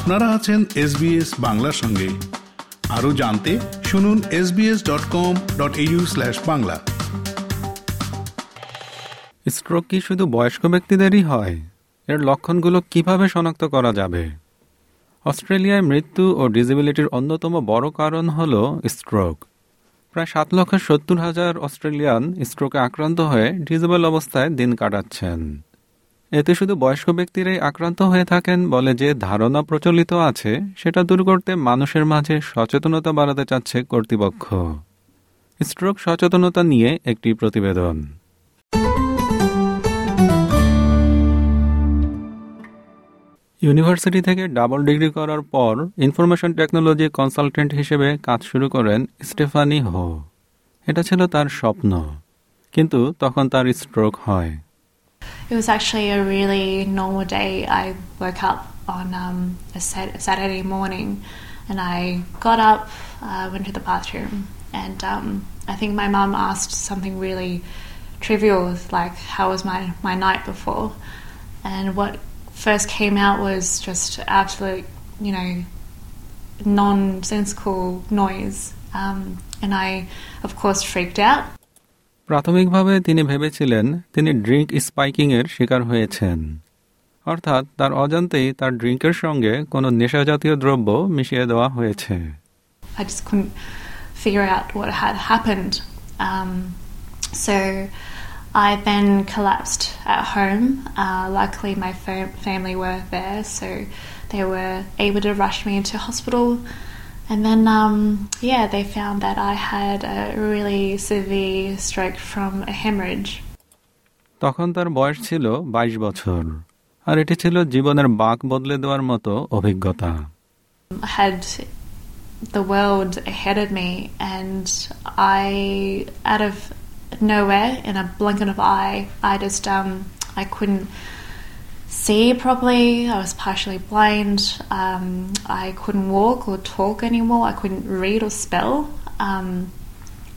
আপনারা আছেন এসবিএস বাংলার সঙ্গে। আরও জানতে শুনুন SBS dot com dot Bangla. Stroke কি শুধু বয়স্ক ব্যক্তিদেরই হয়? এর লক্ষণগুলো কীভাবে শনাক্ত করা যাবে? অস্ট্রেলিয়ায় মৃত্যু ও ডিসেবিলিটির অন্যতম বড় কারণ হল স্ট্রোক প্রায় সাত লক্ষ সত্তর হাজার অস্ট্রেলিয়ান স্ট্রোকে আক্রান্ত হয়ে ডিজেবল অবস্থায় দিন কাটাচ্ছেন। এতে শুধু বয়স্ক ব্যক্তিরাই আক্রান্ত হয়ে থাকেন বলে যে ধারণা প্রচলিত আছে, সেটা দূর করতে মানুষের মাঝে সচেতনতা বাড়াতে চাচ্ছে কর্তৃপক্ষ। স্ট্রোক সচেতনতা নিয়ে একটি প্রতিবেদন। ইউনিভার্সিটি থেকে ডাবল ডিগ্রি করার পর ইনফরমেশন টেকনোলজি কনসালটেন্ট হিসেবে কাজ শুরু করেন স্টেফানি হো। এটা ছিল তার স্বপ্ন। কিন্তু তখন তার স্ট্রোক হয়। It was actually a really normal day. I woke up on um, a Saturday morning and I got up, uh, went to the bathroom, and um, I think my mum asked something really trivial, like, How was my, my night before? And what first came out was just absolute, you know, nonsensical noise. Um, and I, of course, freaked out. প্রাথমিকভাবে তিনি ভেবেছিলেন তিনি drink স্পাইকিং এর শিকার হয়েছেন অর্থাৎ তার অজান্তেই তার ড্রিঙ্কের সঙ্গে কোনো নেশাজাতীয় দ্রব্য মিশিয়ে দেওয়া হয়েছে I just couldn't figure out what had happened. Um, so I then collapsed at home. Uh, luckily, my fam- family were there, so they were able to rush me into hospital. And then, um, yeah, they found that I had a really severe stroke from a hemorrhage. তখন তার বয়স ছিল ২২ বছর আর এটি ছিল জীবনের বাক বদলে দেওয়ার মতো অভিজ্ঞতা I had the world ahead of me, and I, out of nowhere, in a blink of an eye, I just um, I couldn't see properly. I was partially blind. Um, I couldn't walk or talk anymore. I couldn't read or spell. Um,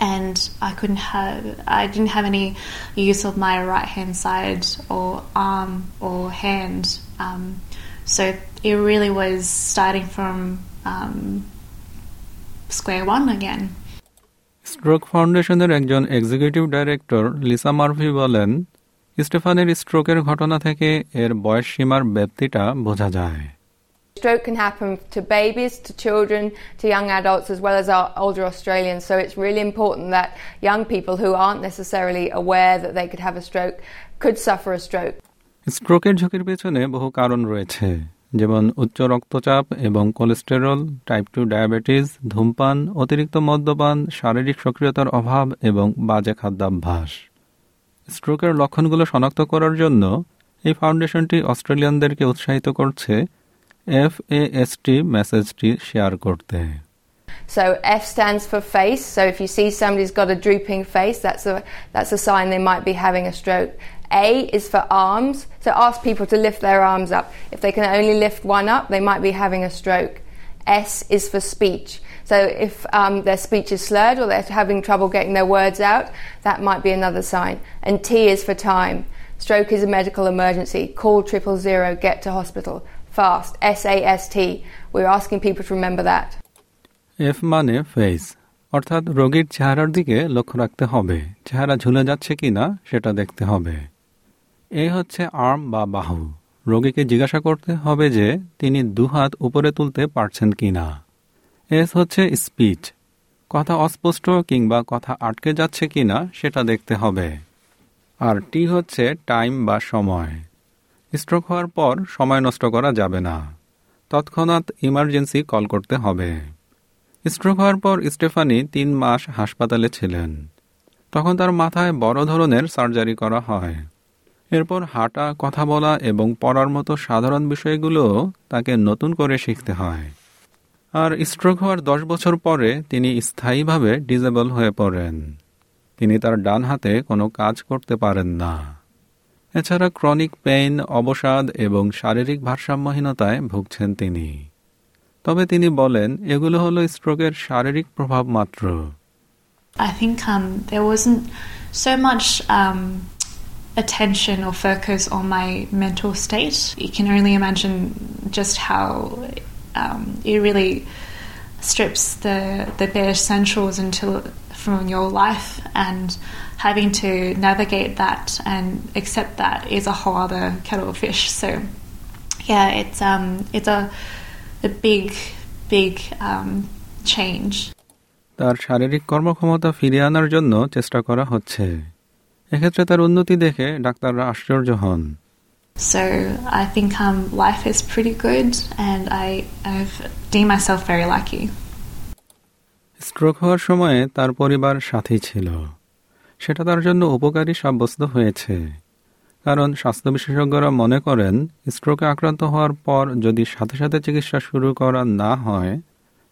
and I couldn't have, I didn't have any use of my right hand side or arm or hand. Um, so it really was starting from um, square one again. Stroke ফাউন্ডেশনের একজন executive director Lisa মার্ভি বলেন স্টেফানের স্ট্রোকের ঘটনা থেকে এর বয়স সীমার ব্যাপ্তিটা বোঝা যায় Stroke can happen to babies, to children, to young adults, as well as our older Australians. So it's really important that young people who aren't necessarily aware that they could have a stroke could suffer a stroke. স্ট্রোকের ঝুঁকির পেছনে বহু কারণ রয়েছে যেমন উচ্চ রক্তচাপ এবং কোলেস্টেরল টাইপ টু ডায়াবেটিস ধূমপান অতিরিক্ত মদ্যপান শারীরিক সক্রিয়তার অভাব এবং বাজে খাদ্যাভ্যাস স্ট্রোকের লক্ষণগুলো শনাক্ত করার জন্য এই ফাউন্ডেশনটি অস্ট্রেলিয়ানদেরকে উৎসাহিত করছে এফ এএসটি মেসেজটি শেয়ার করতে So F stands for face. So if you see somebody's got a drooping face, that's a that's a sign they might be having a stroke. A is for arms. So ask people to lift their arms up. If they can only lift one up, they might be having a stroke. S is for speech. So if um, their speech is slurred or they're having trouble getting their words out, that might be another sign. And T is for time. Stroke is a medical emergency. Call triple zero. Get to hospital fast. S A S T. We're asking people to remember that. F মানে face অর্থাৎ রোগীর চেহারার দিকে লক্ষ্য রাখতে হবে চেহারা ঝুলে যাচ্ছে কিনা সেটা দেখতে হবে এ হচ্ছে আর্ম বা বাহু রোগীকে জিজ্ঞাসা করতে হবে যে তিনি দুহাত উপরে তুলতে পারছেন কিনা এস হচ্ছে স্পিচ। কথা অস্পষ্ট কিংবা কথা আটকে যাচ্ছে কিনা সেটা দেখতে হবে। আর টি হচ্ছে টাইম বা সময়। স্ট্রোক হওয়ার পর সময় নষ্ট করা যাবে না। তৎক্ষণাৎ ইমার্জেন্সি কল করতে হবে। স্ট্রোক হওয়ার পর স্টেফানি তিন মাস হাসপাতালে ছিলেন। তখন তার মাথায় বড় ধরনের সার্জারি করা হয়। এরপর হাঁটা, কথা বলা এবং পড়ার মতো সাধারণ বিষয়গুলো তাকে নতুন করে শিখতে হয়। আর স্ট্রোক হওয়ার দশ বছর পরে তিনি স্থায়ীভাবে ডিজেবল হয়ে পড়েন। তিনি তার ডান হাতে কোনো কাজ করতে পারেন না। এছাড়া ক্রনিক পেইন অবসাদ এবং শারীরিক ভারসাম্যহীনতায় ভুগছেন তিনি। তবে তিনি বলেন এগুলো হলো স্ট্রোকের শারীরিক প্রভাব মাত্র। I think um, there wasn't so much um, attention or focus on my mental state. You can only imagine just how um, it really strips the the bare essentials until from your life and having to navigate that and accept that is a whole other kettle of fish. So yeah, it's um it's a a big big um, change. তার শারীরিক কর্মক্ষমতা ফিরিয়ে আনার জন্য চেষ্টা করা হচ্ছে এক্ষেত্রে তার উন্নতি দেখে ডাক্তাররা আশ্চর্য হন So I think um, life is pretty good, and I I've deemed myself very lucky. Stroke হওয়ার সময়ে তার পরিবার সাথী ছিল। সেটা তার জন্য উপকারী সাব্যস্ত হয়েছে। কারণ স্বাস্থ্য বিশেষজ্ঞরা মনে করেন স্ট্রোকে আক্রান্ত হওয়ার পর যদি সাথে সাথে চিকিৎসা শুরু করা না হয়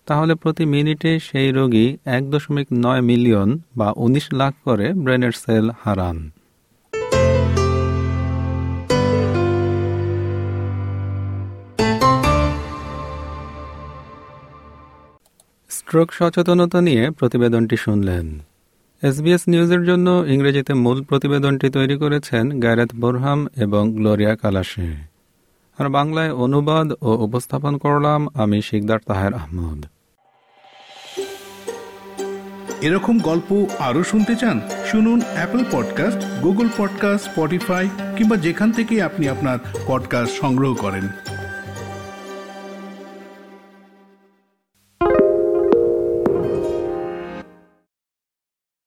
তাহলে প্রতি মিনিটে সেই রোগী এক দশমিক নয় মিলিয়ন বা উনিশ লাখ করে ব্রেনের সেল হারান। স্ট্রোক সচেতনতা নিয়ে প্রতিবেদনটি শুনলেন। এসবিএস নিউজের জন্য ইংরেজিতে মূল প্রতিবেদনটি তৈরি করেছেন গ্যারেথ বোরহাম এবং গ্লোরিয়া কালাসে আর বাংলায় অনুবাদ ও উপস্থাপন করলাম আমি শিকদার তাহের আহমদ। এরকম গল্প আরও শুনতে চান, শুনুন Apple podcast Google podcast Spotify কিংবা যেখান থেকে আপনি আপনার পডকাস্ট সংগ্রহ করেন।